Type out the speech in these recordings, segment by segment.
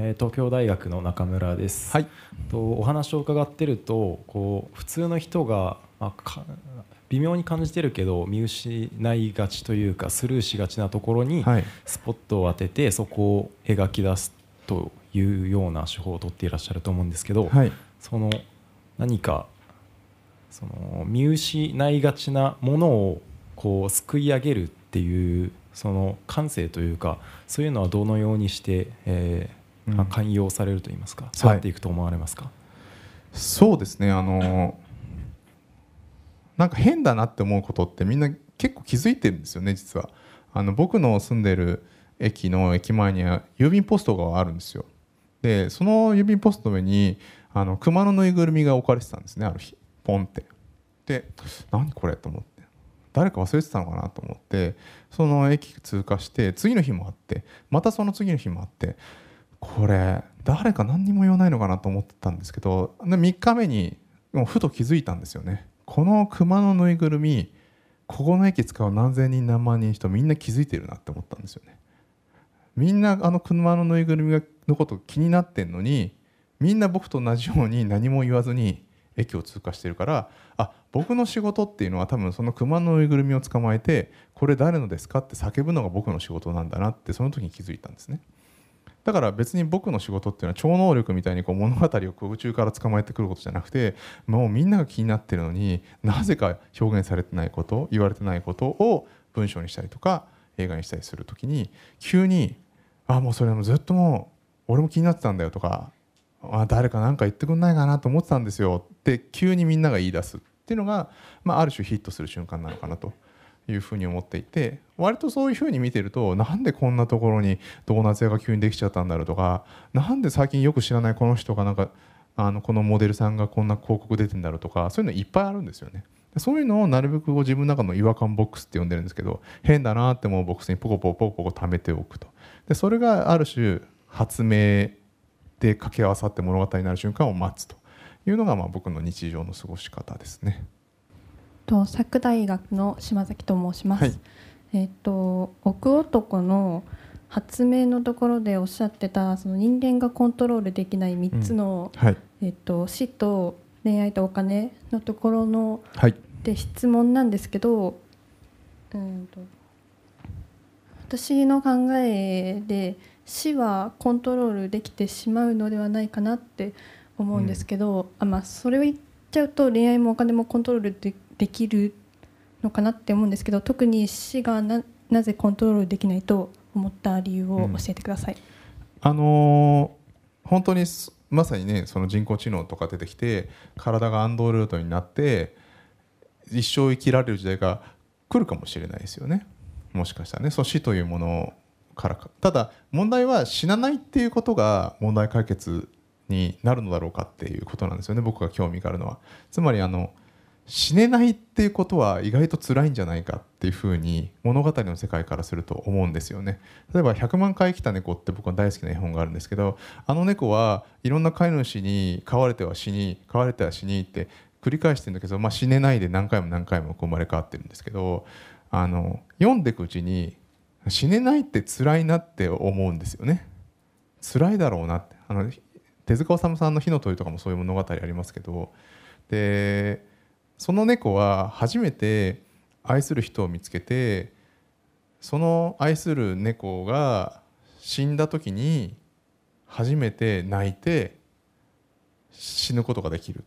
えー東京大学の中村です、はい。とお話を伺ってるとこう普通の人が、まあか微妙に感じてるけど見失いがちというかスルーしがちなところにはい。スポットを当ててそこを描き出すというような手法を取っていらっしゃると思うんですけど、はい。その何かその見失いがちなものをこうすくい上げるっていうその感性というかそういうのはどのようにして、えー寛容されると言いますか育っていくと思われますか、そうですね。あのなんか変だなって思うことってみんな結構気づいてるんですよね実は。あの僕の住んでる駅の駅前には郵便ポストがあるんですよ。でその郵便ポストの上にあの熊のぬいぐるみが置かれてたんですねある日。ポンって。で何これと思って。誰か忘れてたのかなと思ってその駅通過して次の日もあってまたその次の日もあってこれ誰か何にも言わないのかなと思ってたんですけどで3日目にもうふと気づいたんですよね。この熊のぬいぐるみここの駅使う何千人何万人人みんな気づいてるなって思ったんですよね。みんなあの熊のぬいぐるみのこと気になってんのにみんな僕と同じように何も言わずに駅を通過してるからあ僕の仕事っていうのは多分その熊のぬいぐるみを捕まえてこれ誰のですかって叫ぶのが僕の仕事なんだなってその時に気づいたんですね。だから別に僕の仕事っていうのは超能力みたいにこう物語を空中から捕まえてくることじゃなくてもうみんなが気になってるのになぜか表現されてないこと言われてないことを文章にしたりとか映画にしたりする時に急に「あもうそれもずっともう俺も気になってたんだよ」とか「あ誰か何か言ってくんないかなと思ってたんですよ」って急にみんなが言い出すっていうのが、まあ、ある種ヒットする瞬間なのかなと。いうふうに思っていて割とそういうふうに見てるとなんでこんなところにドーナツ屋が急にできちゃったんだろうとかなんで最近よく知らないこの人がなんかあのこのモデルさんがこんな広告出てんだろうとかそういうのいっぱいあるんですよね。そういうのをなるべく自分の中の違和感ボックスって呼んでるんですけど変だなって思うボックスにポコポコポコポコ貯めておくとでそれがある種発明で掛け合わさって物語になる瞬間を待つというのがまあ僕の日常の過ごし方ですね。と佐久大学の島崎と申します。はい。えっ、と奥男の発明のところでおっしゃってたその人間がコントロールできない3つの、はい、えっ、と死と恋愛とお金のところのはい。で質問なんですけど、うんと私の考えで死はコントロールできてしまうのではないかなって思うんですけど、あまあそれを言っちゃうと恋愛もお金もコントロールでできるのかなって思うんですけど特に死がななぜコントロールできないと思った理由を教えてください。あのー本当にすまさにねその人工知能とか出てきて体がアンドロイドになって一生生きられる時代が来るかもしれないですよね。もしかしたらねその死というものからか。ただ問題は死なないっていうことが問題解決になるのだろうかっていうことなんですよね僕が興味があるのは。つまりあの死ねないっていうことは意外と辛いんじゃないかっていうふうに物語の世界からすると思うんですよね。例えば「100万回生きた猫」って僕は大好きな絵本があるんですけどあの猫はいろんな飼い主に飼われては死に飼われては死にって繰り返してるんだけど、まあ、死ねないで何回も何回も生まれ変わってるんですけどあの読んでいくうちに死ねないって辛いなって思うんですよね。辛いだろうなって。あの手塚治虫さんの「火の鳥」とかもそういう物語ありますけどでその猫は初めて愛する人を見つけてその愛する猫が死んだ時に初めて泣いて死ぬことができるっ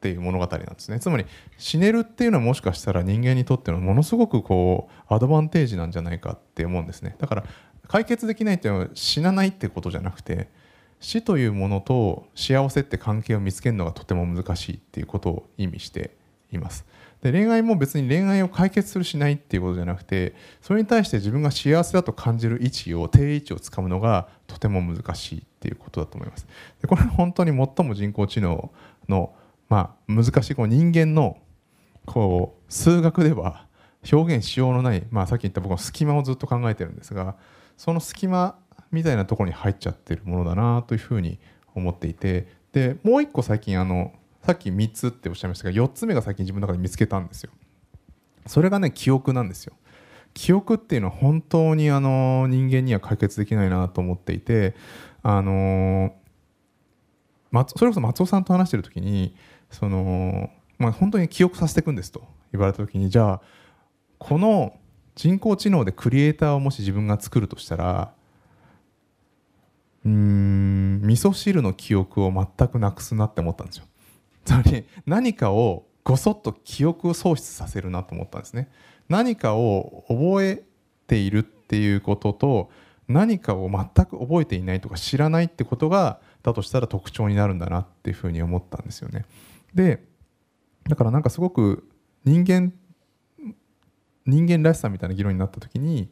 ていう物語なんですね。つまり死ねるっていうのはもしかしたら人間にとってのものすごくこうアドバンテージなんじゃないかって思うんですね。だから解決できないっていうのは死なないってことじゃなくて死というものと幸せって関係を見つけるのがとても難しいっていうことを意味しています。で恋愛も別に恋愛を解決するしないっていうことじゃなくてそれに対して自分が幸せだと感じる位置を定位置をつかむのがとても難しいっていうことだと思います。でこれは本当に最も人工知能の、まあ、難しいこう人間のこう数学では表現しようのない、まあ、さっき言った僕の隙間をずっと考えてるんですがその隙間みたいなところに入っちゃってるものだなというふうに思っていてでもう一個最近あのさっき3つっておっしゃいましたが4つ目が最近自分の中で見つけたんですよそれがね記憶なんですよ記憶っていうのは本当にあの人間には解決できないなと思っていてあのそれこそ松尾さんと話してる時にその、まあ、本当に記憶させていくんですと言われた時にじゃあこの人工知能でクリエイターをもし自分が作るとしたらうん味噌汁の記憶を全くなくすなって思ったんですよ。つまり何かをごそっと記憶を喪失させるなと思ったんですね。何かを覚えているっていうことと何かを全く覚えていないとか知らないってことがだとしたら特徴になるんだなっていうふうに思ったんですよね。でだからなんかすごく人間人間らしさみたいな議論になった時に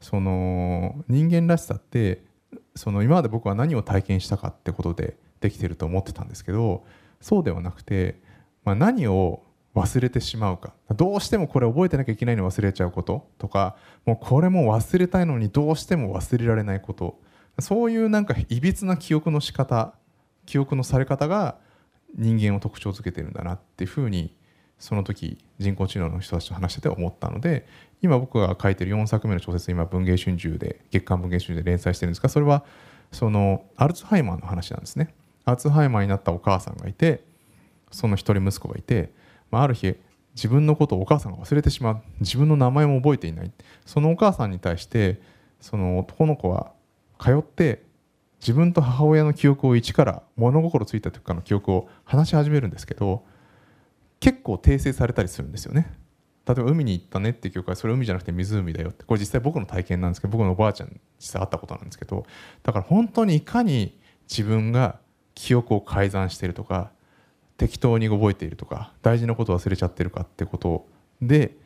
その人間らしさってその今まで僕は何を体験したかってことでできてると思ってたんですけどそうではなくて、まあ、何を忘れてしまうか。どうしてもこれ覚えてなきゃいけないの忘れちゃうこととかもうこれも忘れたいのにどうしても忘れられないこと。そういうなんかいびつな記憶の仕方記憶のされ方が人間を特徴づけてるんだなっていうふうにその時人工知能の人たちと話してて思ったので今僕が書いてる4作目の小説今文藝春秋で月刊文藝春秋で連載してるんですがそれはそのアルツハイマーの話なんですね。アルツハイマーになったお母さんがいてその一人息子がいて、まあ、ある日自分のことをお母さんが忘れてしまう。自分の名前も覚えていない。そのお母さんに対してその男の子は通って自分と母親の記憶を一から物心ついた時からの記憶を話し始めるんですけど結構訂正されたりするんですよね。例えば海に行ったねっていう記憶はそれ海じゃなくて湖だよって。これ実際僕の体験なんですけど僕のおばあちゃん実際あったことなんですけどだから本当にいかに自分が記憶を改ざんしているとか適当に覚えているとか大事なことを忘れちゃってるかってことで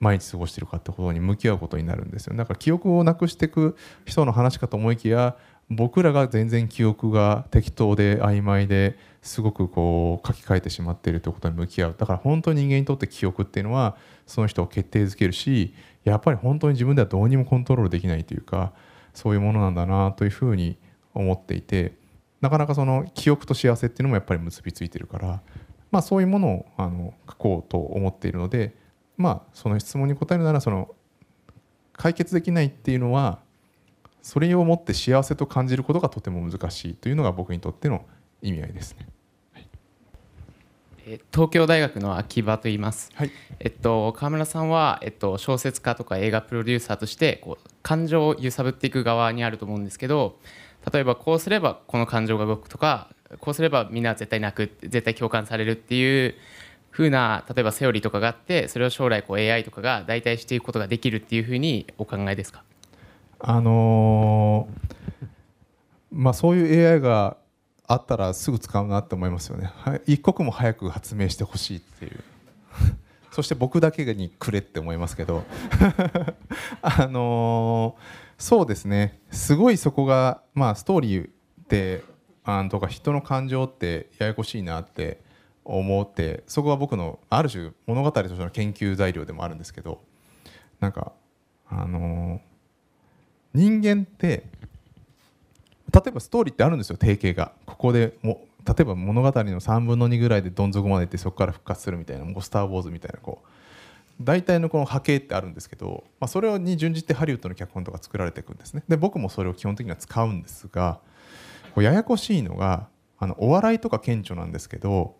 毎日過ごしているかってことに向き合うことになるんですよ。だから記憶をなくしていく人の話かと思いきや僕らが全然記憶が適当で曖昧ですごくこう書き換えてしまっているということに向き合う。だから本当に人間にとって記憶っていうのはその人を決定づけるしやっぱり本当に自分ではどうにもコントロールできないというかそういうものなんだなというふうに思っていてなかなかその記憶と幸せっていうのもやっぱり結びついてるから、まあ、そういうものをあの書こうと思っているので、まあ、その質問に答えるならその解決できないっていうのはそれをもって幸せと感じることがとても難しいというのが僕にとっての意味合いですね。東京大学の秋葉と言います、はい、えっと、川村さんは、えっと、小説家とか映画プロデューサーとしてこう感情を揺さぶっていく側にあると思うんですけど例えばこうすればこの感情が動くとかこうすればみんな絶対泣く絶対共感されるっていう風な例えばセオリーとかがあってそれを将来こう AI とかが代替していくことができるっていうふうにお考えですか？あのー、まあそういう AI があったらすぐ使うなって思いますよね。一刻も早く発明してほしいっていう。そして僕だけにくれって思いますけど。あのー、そうですね。すごいそこがまあストーリーってあとか人の感情ってややこしいなって思ってそこは僕のある種物語としての研究材料でもあるんですけどなんかあのー人間って例えばストーリーってあるんですよ定型が。ここでも例えば物語の3分の2ぐらいでどん底まで行ってそこから復活するみたいなもうスター・ウォーズみたいなこう。大体のこの波形ってあるんですけど、まあ、それに準じてハリウッドの脚本とか作られていくんですね。で僕もそれを基本的には使うんですがこうややこしいのがあのお笑いとか顕著なんですけど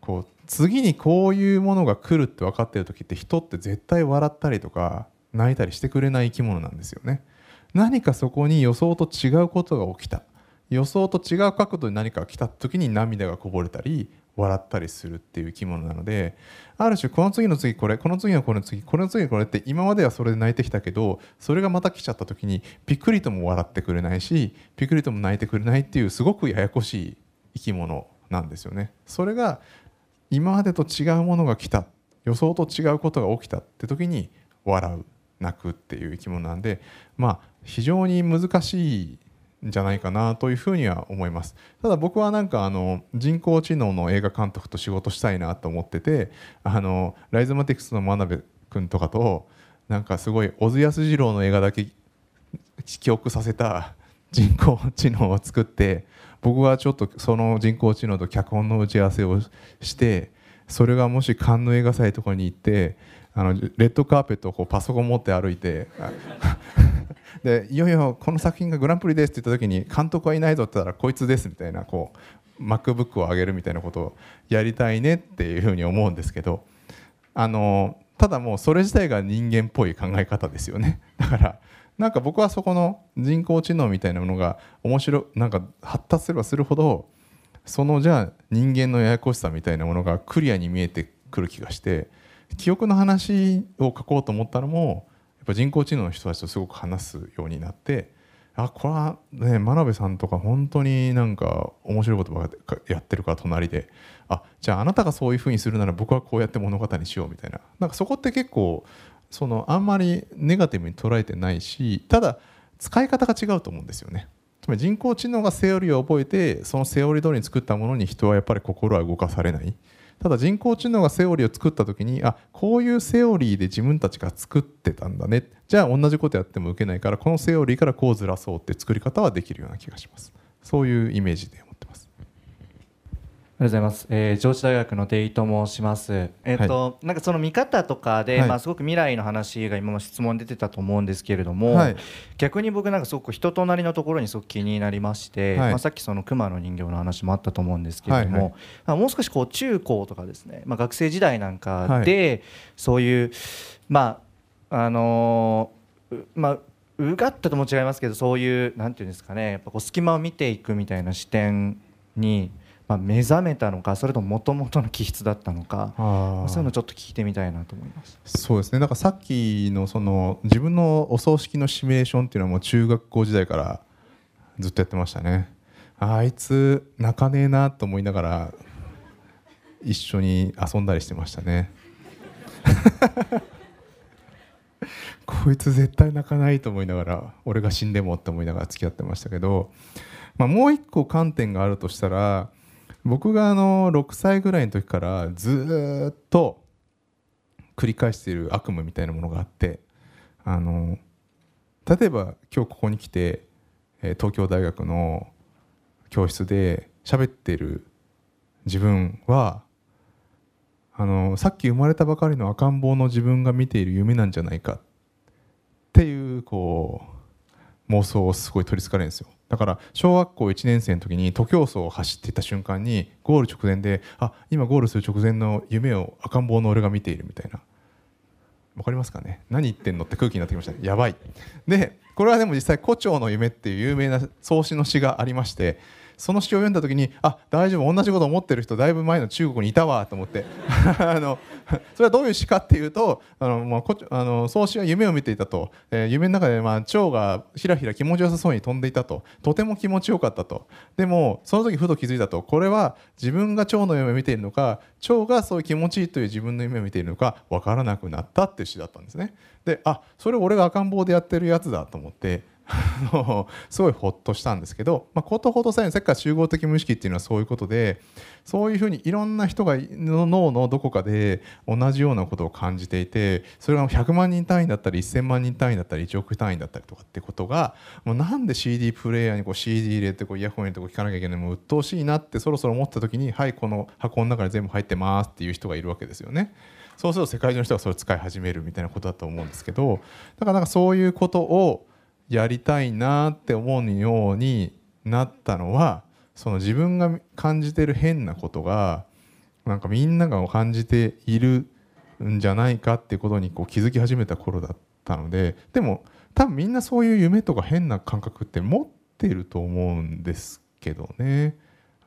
こう次にこういうものが来るって分かってる時って人って絶対笑ったりとか泣いたりしてくれない生き物なんですよね。何かそこに予想と違うことが起きた。予想と違う角度に何かが来た時に涙がこぼれたり笑ったりするっていう生き物なのである種この次の次これこの次のこの次この次のこれって今まではそれで泣いてきたけどそれがまた来ちゃった時にピクリとも笑ってくれないしピクリとも泣いてくれないっていうすごくややこしい生き物なんですよね。それが今までと違うものが来た予想と違うことが起きたって時に笑う泣くっていう生き物なんでまあ非常に難しいじゃないかなというふうには思います。ただ僕はなんかあの人工知能の映画監督と仕事したいなと思っててあのライズマティクスの真鍋君とかとなんかすごい小津安二郎の映画だけ記憶させた人工知能を作って僕はちょっとその人工知能と脚本の打ち合わせをしてそれがもしカンヌ映画祭とかに行ってあのレッドカーペットをこうパソコン持って歩いてでいよいよこの作品がグランプリですって言った時に監督はいないぞって言ったらこいつですみたいなこう MacBook を上げるみたいなことをやりたいねっていうふうに思うんですけどあのただもうそれ自体が人間っぽい考え方ですよね。だからなんか僕はそこの人工知能みたいなものが面白なんか発達すればするほどそのじゃあ人間のややこしさみたいなものがクリアに見えてくる気がして記憶の話を書こうと思ったのもっぱ人工知能の人たちとすごく話すようになってあこれはね真鍋さんとか本当になんか面白いことばっかやってるから隣で。あじゃああなたがそういうふうにするなら僕はこうやって物語にしようみたいな。なんかそこって結構そのあんまりネガティブに捉えてないしただ使い方が違うと思うんですよね。つまり人工知能がセオリーを覚えてそのセオリー通りに作ったものに人はやっぱり心は動かされない。ただ人工知能がセオリーを作った時にあこういうセオリーで自分たちが作ってたんだね。じゃあ同じことやっても受けないからこのセオリーからこうずらそうって作り方はできるような気がします。そういうイメージで。ありがとうございます、えー、上智大学のデイと申します。えっ、と、なんかその見方とかで、はい。まあすごく未来の話が今も質問出てたと思うんですけれども、はい。逆に僕なんかすごく人となりのところにすごく気になりまして、はい。まあさっきその熊の人形の話もあったと思うんですけれども、はいはい。まあもう少しこう中高とかですね、まあ学生時代なんかで、そういうまああのーうまあうがったとも違いますけどそういうなんていうんですかねやっぱこう隙間を見ていくみたいな視点に、まあ、目覚めたのかそれとももともとの気質だったのかあそういうのちょっと聞いてみたいなと思います。そうですね。なんかさっきのその自分のお葬式のシミュレーションっていうのはもう中学校時代からずっとやってましたね。ああいつ泣かねえなと思いながら一緒に遊んだりしてましたね。こいつ絶対泣かないと思いながら俺が死んでもって思いながら付き合ってましたけど、まあ、もう一個観点があるとしたら僕があの6歳ぐらいの時からずっと繰り返している悪夢みたいなものがあってあの例えば今日ここに来て、東京大学の教室で喋ってる自分はあのさっき生まれたばかりの赤ん坊の自分が見ている夢なんじゃないかっていうこう妄想をすごい取りつかれるんですよ。だから小学校1年生の時に徒競走を走っていた瞬間にゴール直前であ今ゴールする直前の夢を赤ん坊の俺が見ているみたいな。わかりますかね？何言ってんのって空気になってきましたね。やばい。でこれはでも実際「胡蝶の夢」っていう有名な創始の詩がありましてその詩を読んだ時にあ大丈夫同じこと思ってる人だいぶ前の中国にいたわと思って。あのそれはどういう詩かっていうとあの、まあ、こあの創始は夢を見ていたと、えー夢の中で、まあ、蝶がひらひら気持ちよさそうに飛んでいたと。とても気持ちよかったと。でもその時ふと気づいたと。これは自分が蝶の夢を見ているのか蝶がそういう気持ちいいという自分の夢を見ているのか分からなくなったっていう詩だったんですね。であそれ俺が赤ん坊でやってるやつだと思って。すごいほっとしたんですけど、まあ、ことほどさえ世界集合的無意識っていうのはそういうことでそういうふうにいろんな人が脳のどこかで同じようなことを感じていてそれが100万人単位だったり1000万人単位だったり1億単位だったりとかってことがもうなんで CD プレイヤーにこう CD 入れてこうイヤホン入れてこう聞かなきゃいけないのも鬱陶しいなってそろそろ思った時にはいこの箱の中に全部入ってますっていう人がいるわけですよね。そうすると世界中の人がそれを使い始めるみたいなことだと思うんですけどだからなんかそういうことをやりたいなって思うようになったのはその自分が感じてる変なことがなんかみんなが感じているんじゃないかっていうことにこう気づき始めた頃だったのででも多分みんなそういう夢とか変な感覚って持ってると思うんですけどね。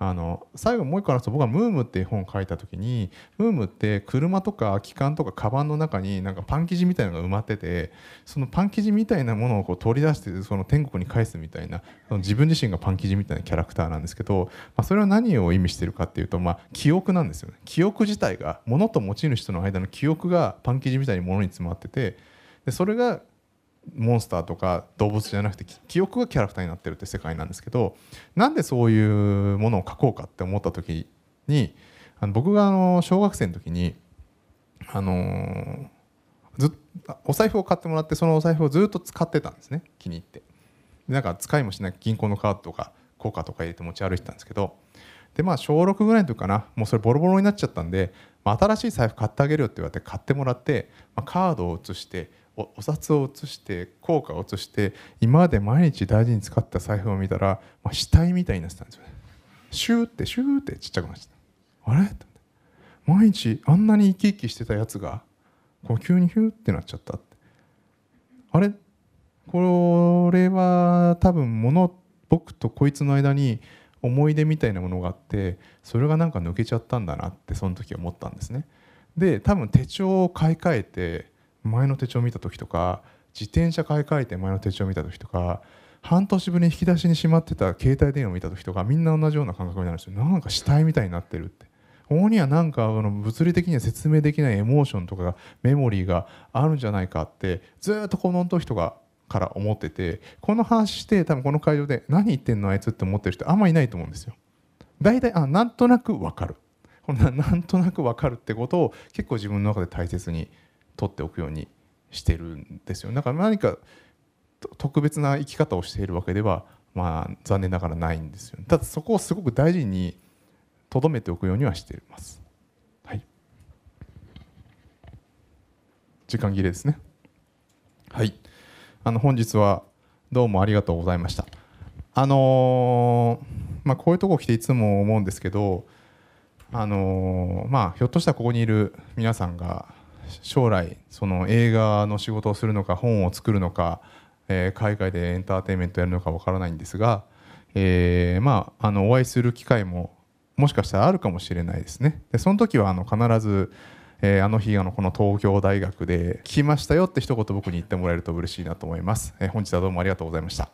あの最後もう一個話すと僕は「ムーム」っていう本を書いた時にムームって車とか空き缶とかカバンの中になんかパン生地みたいなのが埋まっててそのパン生地みたいなものをこう取り出してその天国に返すみたいなその自分自身がパン生地みたいなキャラクターなんですけど、まあ、それは何を意味してるかっていうと、まあ、記憶なんですよね。記憶自体が物と持ち主との間の記憶がパン生地みたいに物に詰まっててでそれがモンスターとか動物じゃなくて記憶がキャラクターになってるって世界なんですけどなんでそういうものを書こうかって思った時にあの僕があの小学生の時にあのーずお財布を買ってもらってそのお財布をずっと使ってたんですね気に入って。でなんか使いもしない銀行のカードとか硬貨とか入れて持ち歩いてたんですけどでまあ小6ぐらいの時かなもうそれボロボロになっちゃったんで、まあ、新しい財布買ってあげるよって言われて買ってもらって、まあ、カードを写してお札を写して硬貨を写して今まで毎日大事に使った財布を見たら、まあ、死体みたいになってたんですよね。シューってシューってちっちゃくなっちゃった。あれ？って毎日あんなに生き生きしてたやつがこう急にヒューってなっちゃったって。あれ？これは多分物僕とこいつの間に思い出みたいなものがあってそれがなんか抜けちゃったんだなってその時思ったんですね。で多分手帳を買い替えて前の手帳見た時とか自転車買い替えて前の手帳を見た時とか半年ぶりに引き出しにしまってた携帯電話を見た時とかみんな同じような感覚になるんですよ。なんか死体みたいになってるって。ここにはなんかあの物理的には説明できないエモーションとかメモリーがあるんじゃないかってずっとこの時とかから思っててこの話して多分この会場で何言ってんのあいつって思ってる人あんまいないと思うんですよ。大体あなんとなく分かる。このななんとなく分かるってことを結構自分の中で大切に取っておくようにしてるんですよ。だから何か特別な生き方をしているわけではまあ残念ながらないんですよ。ただそこをすごく大事に留めておくようにはしています。はい。時間切れですね。はい。あの本日はどうもありがとうございました。あのーまあこういうとこ来ていつも思うんですけどあのーまあひょっとしたらここにいる皆さんが将来その映画の仕事をするのか本を作るのか、えー海外でエンターテインメントやるのかわからないんですが、えーまああのお会いする機会ももしかしたらあるかもしれないですね。でその時はあの必ず、えーあの日あのこの東京大学で聞きましたよって一言僕に言ってもらえると嬉しいなと思います、えー本日はどうもありがとうございました。